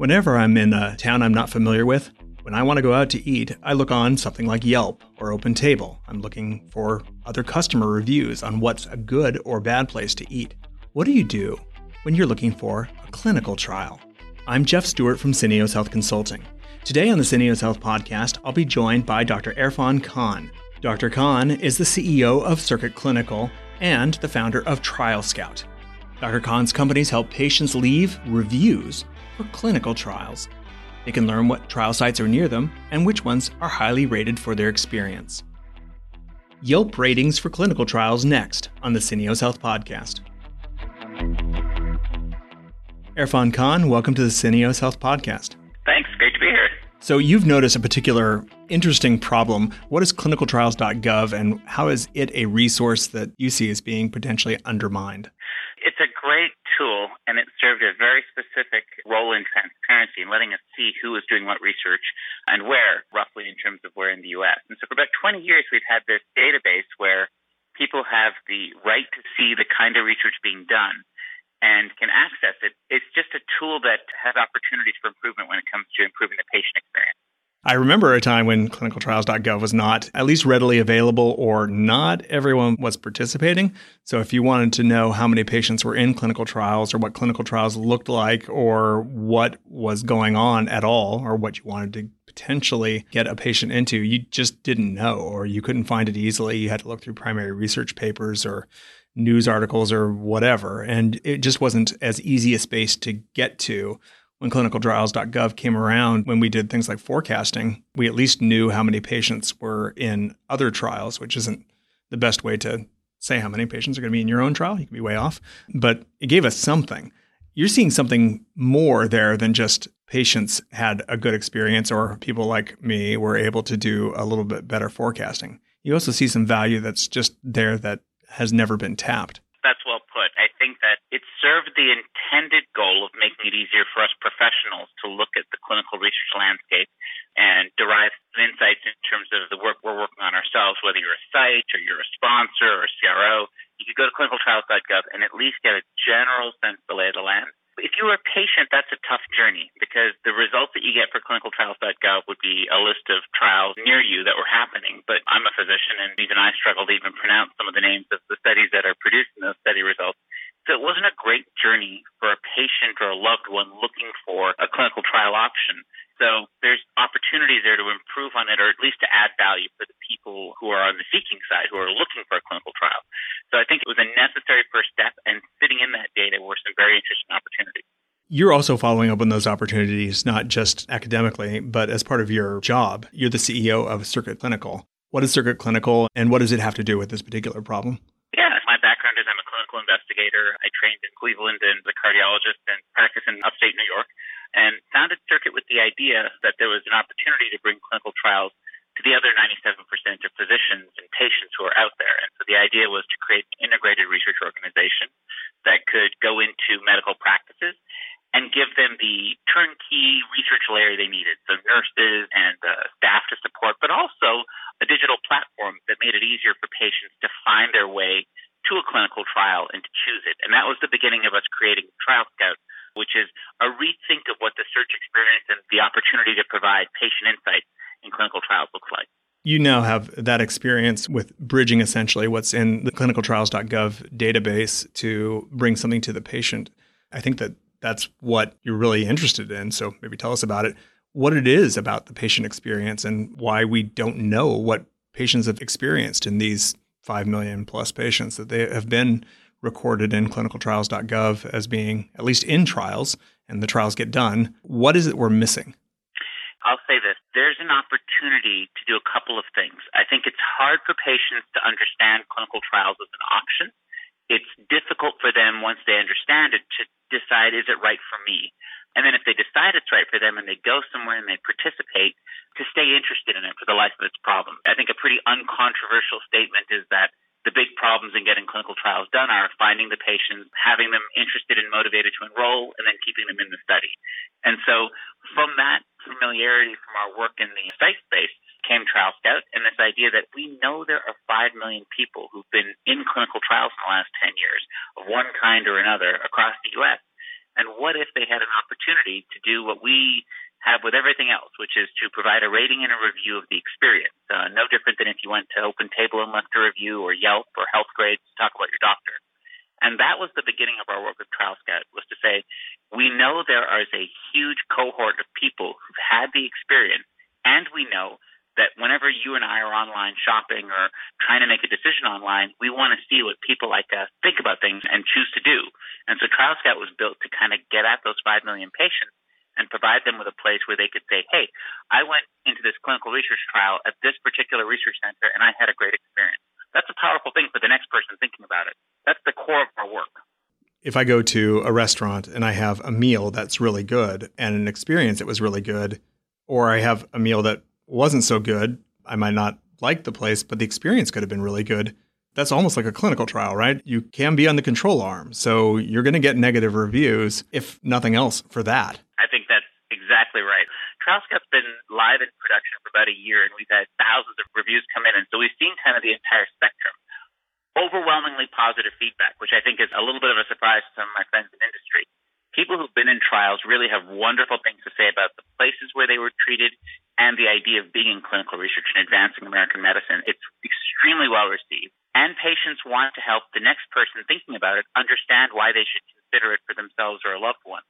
Whenever I'm in a town I'm not familiar with, when I want to go out to eat, I look on something like Yelp or OpenTable. I'm looking for other customer reviews on what's a good or bad place to eat. What do you do when you're looking for a clinical trial? I'm Jeff Stewart from Syneos Health Consulting. Today on the Syneos Health podcast, I'll be joined by Dr. Irfan Khan. Dr. Khan is the CEO of Circuit Clinical and the founder of Trial Scout. Dr. Khan's companies help patients leave reviews for clinical trials. They can learn what trial sites are near them and which ones are highly rated for their experience. Yelp ratings for clinical trials next on the Syneos Health Podcast. Irfan Khan, welcome to the Syneos Health Podcast. Thanks. Great to be here. So, you've noticed a particular interesting problem. What is clinicaltrials.gov and how is it a resource that you see as being potentially undermined? Great tool, and it served a very specific role in transparency and letting us see who is doing what research and where, roughly in terms of where in the U.S. And so for about 20 years, we've had this database where people have the right to see the kind of research being done and can access it. It's just a tool that has opportunities for improvement when it comes to improving the patient experience. I remember a time when clinicaltrials.gov was not at least readily available or not everyone was participating. So if you wanted to know how many patients were in clinical trials or what clinical trials looked like or what was going on at all or what you wanted to potentially get a patient into, you just didn't know or you couldn't find it easily. You had to look through primary research papers or news articles or whatever. And it just wasn't as easy a space to get to when clinicaltrials.gov came around, when we did things like forecasting, we at least knew how many patients were in other trials, which isn't the best way to say how many patients are going to be in your own trial. You can be way off, but it gave us something. You're seeing something more there than just patients had a good experience or people like me were able to do a little bit better forecasting. You also see some value that's just there that has never been tapped. That's well put. Think that it served the intended goal of making it easier for us professionals to look at the clinical research landscape and derive insights in terms of the work we're working on ourselves, whether you're a site or you're a sponsor or a CRO. You could go to clinicaltrials.gov and at least get a general sense of the lay of the land if you were a patient, that's a tough journey because the results that you get for clinicaltrials.gov would be a list of trials near you that were happening. But I'm a physician and even I struggle to even pronounce some of the names of the studies that are producing those study results. So it wasn't a great journey for a patient or a loved one looking for a clinical trial option. So there's opportunities there to improve on it or at least to add value for the people who are on the seeking side who are looking for a clinical trial. So I think it was a necessary first step and sitting in that data were some very interesting opportunities. You're also following up on those opportunities, not just academically, but as part of your job. You're the CEO of Circuit Clinical. What is Circuit Clinical and what does it have to do with this particular problem? Yeah, my background is I'm a investigator. I trained in Cleveland and as a cardiologist and practice in upstate New York and founded Circuit with the idea that there was an opportunity to bring clinical trials to the other 97% of physicians and patients who are out there. And so the idea was to create an integrated research organization that could go into medical practices and give them the turnkey research layer they needed. So nurses and uh, staff to support, but also a digital platform that made it easier for patients to find their way to a clinical trial and to. And that was the beginning of us creating Trial Scout, which is a rethink of what the search experience and the opportunity to provide patient insights in clinical trials looks like. You now have that experience with bridging essentially what's in the clinicaltrials.gov database to bring something to the patient. I think that that's what you're really interested in. So maybe tell us about it, what it is about the patient experience and why we don't know what patients have experienced in these 5 million plus patients that they have been recorded in clinicaltrials.gov as being at least in trials and the trials get done. What is it we're missing? I'll say this there's an opportunity to do a couple of things. I think it's hard for patients to understand clinical trials as an option. It's difficult for them once they understand it to decide is it right for me? And then if they decide it's right for them and they go somewhere and they participate, to stay interested in it for the life of its problem. I think a pretty uncontroversial statement is that the big problems in getting clinical trials done are finding the patients, having them interested and motivated to enroll, and then keeping them in the study. And so from that familiarity from our work in the site space came Trial Scout and this idea that we know there are 5 million people who've been in clinical trials in the last 10 years of one kind or another across the U.S. And what if they had an opportunity to do what we have with everything else, which is to provide a rating and a review of the experience. Uh, no different than if you went to OpenTable and left a review or Yelp or Healthgrades to talk about your doctor. And that was the beginning of our work with Trial Scout was to say, we know there is a huge cohort of people who've had the experience and we know that whenever you and I are online shopping or trying to make a decision online, we want to see what people like us think about things and choose to do. And so Trial Scout was built to kind of get at those 5 million patients and provide them with a place where they could say, hey, I went into this clinical research trial at this particular research center and I had a great experience. That's a powerful thing for the next person thinking about it. That's the core of our work. If I go to a restaurant and I have a meal that's really good and an experience that was really good, or I have a meal that wasn't so good, I might not like the place, but the experience could have been really good. That's almost like a clinical trial, right? You can be on the control arm. So you're going to get negative reviews, if nothing else, for that. I think that's exactly Scout's been live in production for about a year, and we've had thousands of reviews come in. And so we've seen kind of the entire spectrum. Overwhelmingly positive feedback, which I think is a little bit of a surprise to some of my friends in industry. People who've been in trials really have wonderful things to say about the places where they were treated and the idea of being in clinical research and advancing American medicine. It's extremely well received. And patients want to help the next person thinking about it understand why they should consider it for themselves or a loved one.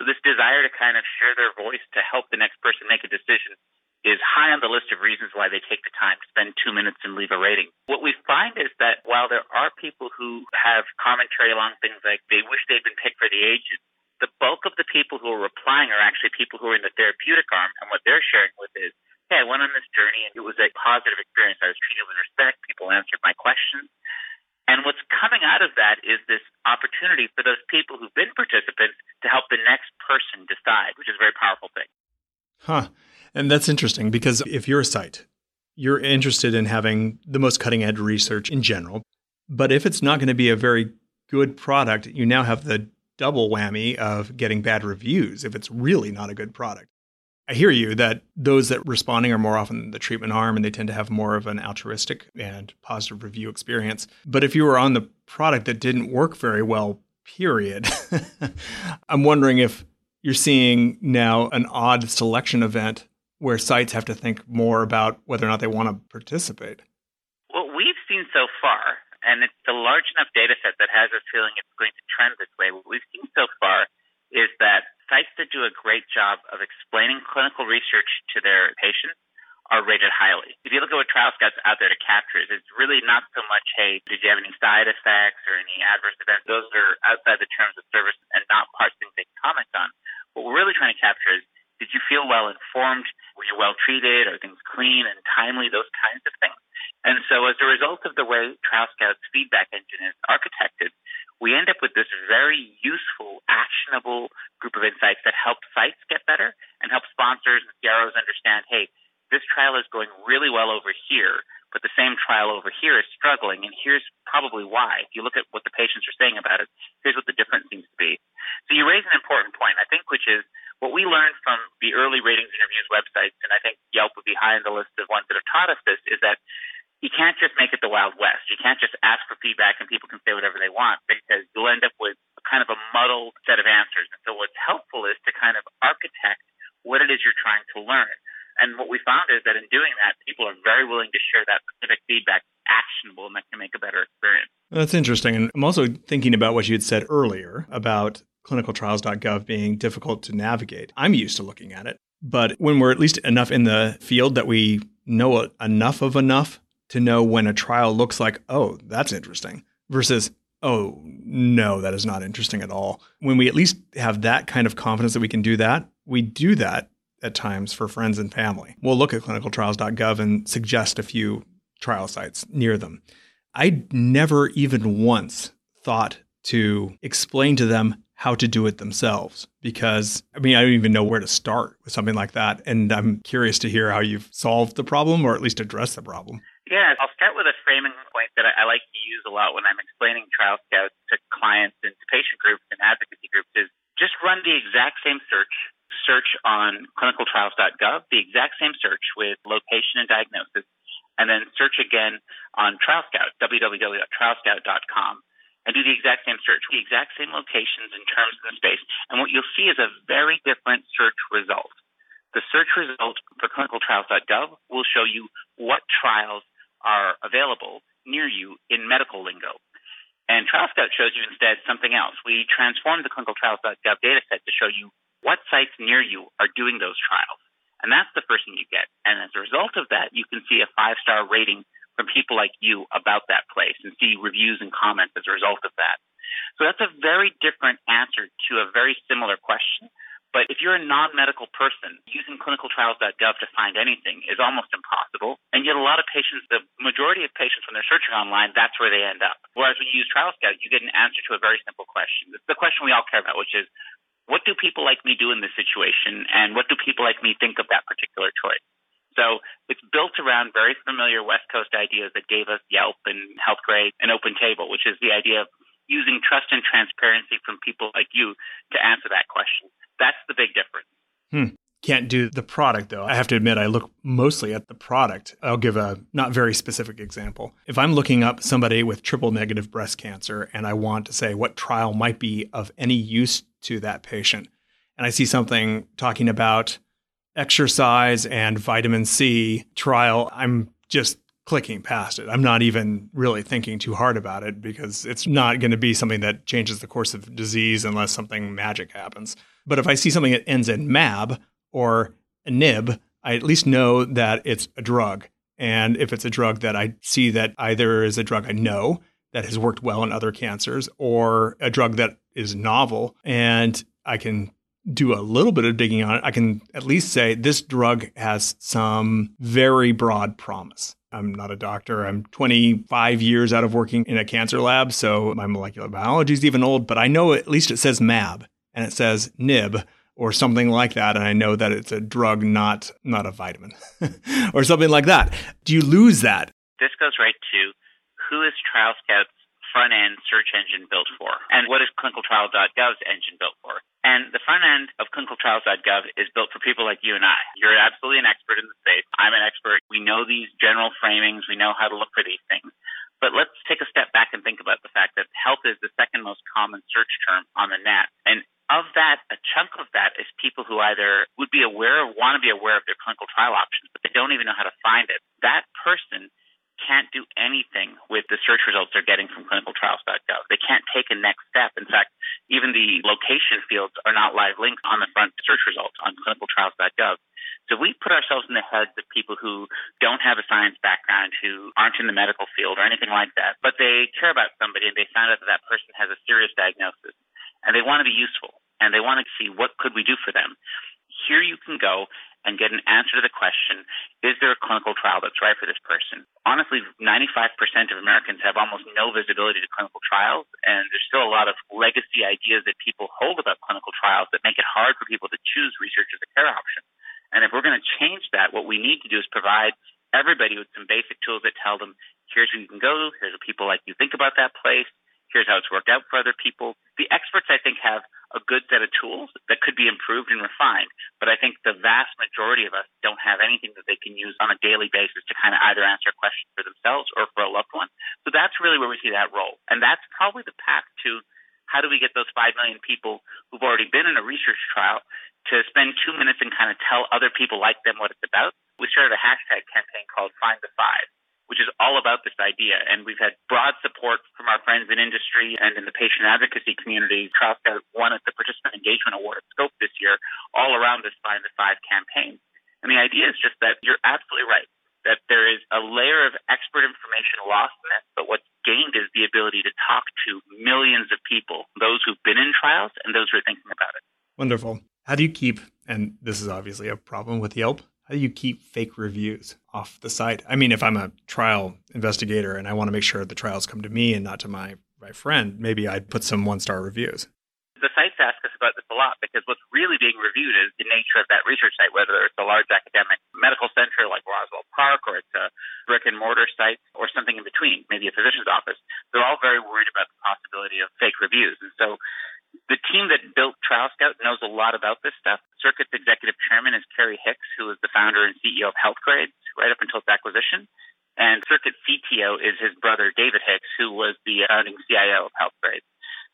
So this desire to kind of share their voice to help the next person make a decision is high on the list of reasons why they take the time to spend two minutes and leave a rating. What we find is that while there are people who have commentary along things like they wish they'd been picked for the ages, the bulk of the people who are replying are actually people who are in the therapeutic arm, and what they're sharing with is, hey, I went on this journey and it was a positive experience. I was treated with respect. People answered my questions. Coming out of that is this opportunity for those people who've been participants to help the next person decide, which is a very powerful thing. Huh. And that's interesting because if you're a site, you're interested in having the most cutting edge research in general. But if it's not going to be a very good product, you now have the double whammy of getting bad reviews if it's really not a good product. I hear you that those that responding are more often the treatment arm and they tend to have more of an altruistic and positive review experience. But if you were on the product that didn't work very well, period, I'm wondering if you're seeing now an odd selection event where sites have to think more about whether or not they want to participate. What we've seen so far, and it's a large enough data set that has us feeling it's going to trend this way, what we've seen so far is that sites that do a great job of explaining clinical research to their patients are rated highly. If you look at what Trial Scout's out there to capture, it's really not so much, hey, did you have any side effects or any adverse events? Those are outside the terms of service and not parts things they comment on. What we're really trying to capture is, did you feel well informed? Were you well treated? Are things clean and timely? Those kinds of things. And so as a result of the way Trial Scout's feedback engine is architected, we end up with this very useful, actionable group of insights that help sites get better and help sponsors and CROs understand, hey, this trial is going really well over here, but the same trial over here is struggling, and here's probably why. If you look at what the patients are saying about it, here's what the difference seems to be. So you raise an important point, I think, which is what we learned from the early ratings and reviews websites, and I think Yelp would be high on the list of ones that have taught us this, is that you can't just make it the Wild West. You can't just ask for feedback and people can say whatever they want because you'll end up with kind of a muddled set of answers. And so what's helpful is to kind of architect what it is you're trying to learn. And what we found is that in doing that, people are very willing to share that specific feedback actionable and that can make a better experience. That's interesting. And I'm also thinking about what you had said earlier about clinicaltrials.gov being difficult to navigate. I'm used to looking at it. But when we're at least enough in the field that we know enough of enough to know when a trial looks like, oh, that's interesting, versus, oh, no, that is not interesting at all. When we at least have that kind of confidence that we can do that, we do that at times for friends and family. We'll look at clinicaltrials.gov and suggest a few trial sites near them. I never even once thought to explain to them how to do it themselves because I mean, I don't even know where to start with something like that. And I'm curious to hear how you've solved the problem or at least addressed the problem. Yeah, I'll start with a framing point that I, I like to use a lot when I'm explaining Trial Scouts to clients and to patient groups and advocacy groups is just run the exact same search, search on clinicaltrials.gov, the exact same search with location and diagnosis, and then search again on Trial Scout, www.trialscout.com. and do the exact same search, the exact same locations and terms in the space. And what you'll see is a very different search result. The search result for clinicaltrials.gov will show you what trials are available near you in medical lingo. And TrialScout shows you instead something else. We transformed the clinicaltrials.gov dataset to show you what sites near you are doing those trials. And that's the first thing you get. And as a result of that, you can see a five star rating from people like you about that place and see reviews and comments as a result of that. So that's a very different answer to a very similar question. But if you're a non-medical person, using clinicaltrials.gov to find anything is almost impossible. And yet a lot of patients, the majority of patients when they're searching online, that's where they end up. Whereas when you use TrialScout, you get an answer to a very simple question. It's the question we all care about, which is, what do people like me do in this situation? And what do people like me think of that particular choice? So it's built around very familiar West Coast ideas that gave us Yelp and Healthgrade and OpenTable, which is the idea of using trust and transparency from people like you to answer that question. That's the big difference. Hmm. Can't do the product though. I have to admit, I look mostly at the product. I'll give a not very specific example. If I'm looking up somebody with triple negative breast cancer and I want to say what trial might be of any use to that patient, and I see something talking about exercise and vitamin C trial, I'm just clicking past it. I'm not even really thinking too hard about it because it's not going to be something that changes the course of disease unless something magic happens. But if I see something that ends in MAB or a NIB, I at least know that it's a drug. And if it's a drug that I see that either is a drug I know that has worked well in other cancers or a drug that is novel and I can do a little bit of digging on it, I can at least say this drug has some very broad promise. I'm not a doctor. I'm 25 years out of working in a cancer lab, so my molecular biology is even old, but I know at least it says MAB and it says NIB or something like that and I know that it's a drug not not a vitamin or something like that. Do you lose that? This goes right to who is Trial Scout's front end search engine built for? And what is clinicaltrial.gov's engine built for? And the front end of clinicaltrials.gov is built for people like you and I. You're absolutely an expert in the space. I'm an expert. We know these general framings. We know how to look for these things. But let's take a step back and think about the fact that health is the second most common search term on the net. And of that, a chunk of that is people who either would be aware or want to be aware of their clinical trial options, but they don't even know how to find it. That person can't do anything with the search results they're getting from clinicaltrials.gov. They can't take a next step. In fact, even the location fields are not live links on the front search results on clinicaltrials.gov. So we put ourselves in the heads of people who don't have a science background, who aren't in the medical field or anything like that, but they care about somebody and they find out that that person has a serious diagnosis and they want to be useful and they want to see what could we do for them. Here you can go and get an answer to the question, is there a clinical trial that's right for this person? Honestly, 95% of Americans have almost no visibility to clinical trials, and there's still a lot of legacy ideas that people hold about clinical trials that make it hard for people to choose research as a care option. And if we're going to change that, what we need to do is provide everybody with some basic tools that tell them, here's where you can go, here's what people like you think about that place, here's how it's worked out for other people. The experts, I think, have a good set of tools that could be improved and refined. But I think the vast majority of us don't have anything that they can use on a daily basis to kind of either answer a question for themselves or for a loved one. So that's really where we see that role. And that's probably the path to how do we get those 5 million people who've already been in a research trial to spend two minutes and kind of tell other people like them what it's about. We started a hashtag campaign called Find the Five which is all about this idea. And we've had broad support from our friends in industry and in the patient advocacy community. TrialScout won at the Participant Engagement Award at Scope this year, all around this Find the Five campaign. And the idea is just that you're absolutely right that there is a layer of expert information lost in it, but what's gained is the ability to talk to millions of people, those who've been in trials and those who are thinking about it. Wonderful. How do you keep, and this is obviously a problem with Yelp, how do you keep fake reviews off the site? I mean, if I'm a trial investigator and I want to make sure the trials come to me and not to my, my friend, maybe I'd put some one star reviews. The sites ask us about this a lot because what's really being reviewed is the nature of that research site, whether it's a large academic medical center like Roswell Park or it's a brick and mortar site or something in between, maybe a physician's office. They're all very worried about the possibility of fake reviews. And so the team that built Trial Scout knows a lot about this stuff. Circuit's executive chairman is Kerry Hicks, who is the founder and CEO of Healthgrades right up until its acquisition. And Circuit CTO is his brother, David Hicks, who was the founding CIO of Healthgrades.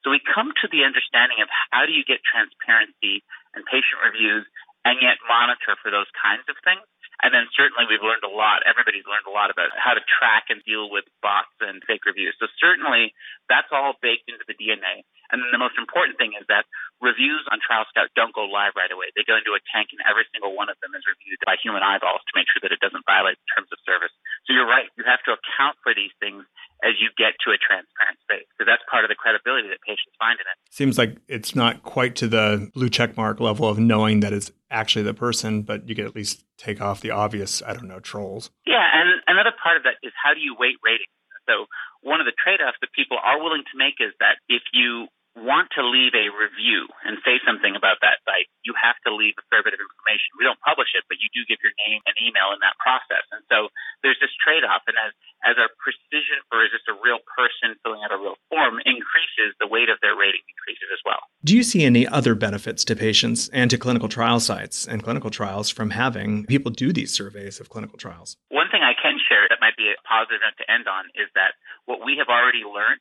So we come to the understanding of how do you get transparency and patient reviews and yet monitor for those kinds of things. And then certainly we've learned a lot. Everybody's learned a lot about how to track and deal with bots and fake reviews. So certainly that's all baked into the DNA. And then the most important thing is that reviews on Trial Scout don't go live right away. They go into a tank and every single one of them is reviewed by human eyeballs to make sure that it doesn't violate terms of service. So you're right. You have to account for these things as you get to a transparent space because that's part of the credibility that patients find in it. Seems like it's not quite to the blue check mark level of knowing that it's actually the person, but you can at least take off the obvious, I don't know, trolls. Yeah, and another part of that is how do you weight ratings? So one of the trade-offs that people are willing to make is that if you want to leave a review and say something about that site, you have to leave a fair bit of information. We don't publish it, but you do give your name and email in that process. And so there's this trade-off. And as, as our precision for is this a real person filling out a real form increases, the weight of their rating increases as well. Do you see any other benefits to patients and to clinical trial sites and clinical trials from having people do these surveys of clinical trials? One thing I can share that might be a positive note to end on is that what we have already learned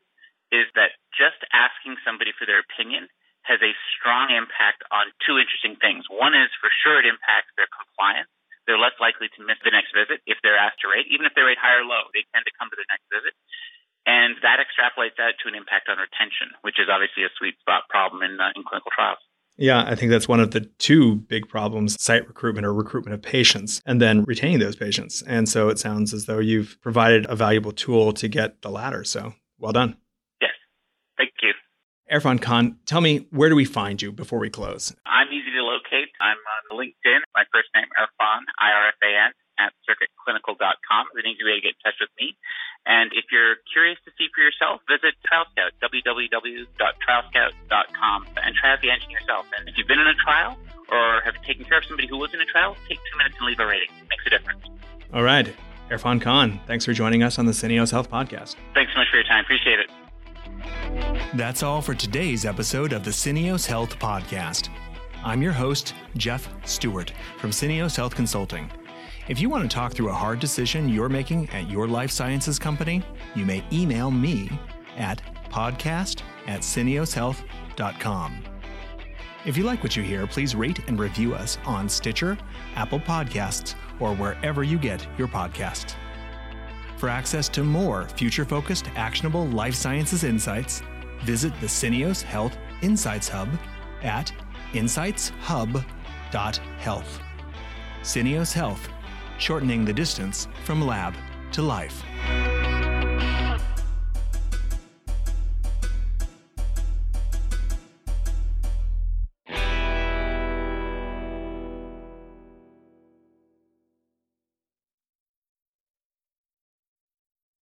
is that just asking somebody for their opinion has a strong impact on two interesting things. One is for sure it impacts their compliance. They're less likely to miss the next visit if they're asked to rate. Even if they rate high or low, they tend to come to the next visit. And that extrapolates out to an impact on retention, which is obviously a sweet spot problem in, uh, in clinical trials. Yeah, I think that's one of the two big problems site recruitment or recruitment of patients and then retaining those patients. And so it sounds as though you've provided a valuable tool to get the latter. So well done. Thank you. Irfan Khan, tell me, where do we find you before we close? I'm easy to locate. I'm on LinkedIn. My first name, Irfan, I-R-F-A-N, at circuitclinical.com is an easy way to get in touch with me. And if you're curious to see for yourself, visit TrialScout, www.trialscout.com, and try out the engine yourself. And if you've been in a trial or have taken care of somebody who was in a trial, take two minutes and leave a rating. It makes a difference. All right. Irfan Khan, thanks for joining us on the Syneos Health Podcast. Thanks so much for your time. Appreciate it. That's all for today's episode of the Syneos Health Podcast. I'm your host, Jeff Stewart from Syneos Health Consulting. If you want to talk through a hard decision you're making at your life sciences company, you may email me at podcast at syneoshealth.com. If you like what you hear, please rate and review us on Stitcher, Apple Podcasts, or wherever you get your podcasts. For access to more future focused, actionable life sciences insights, visit the Syneos Health Insights Hub at insightshub.health. Syneos Health, shortening the distance from lab to life.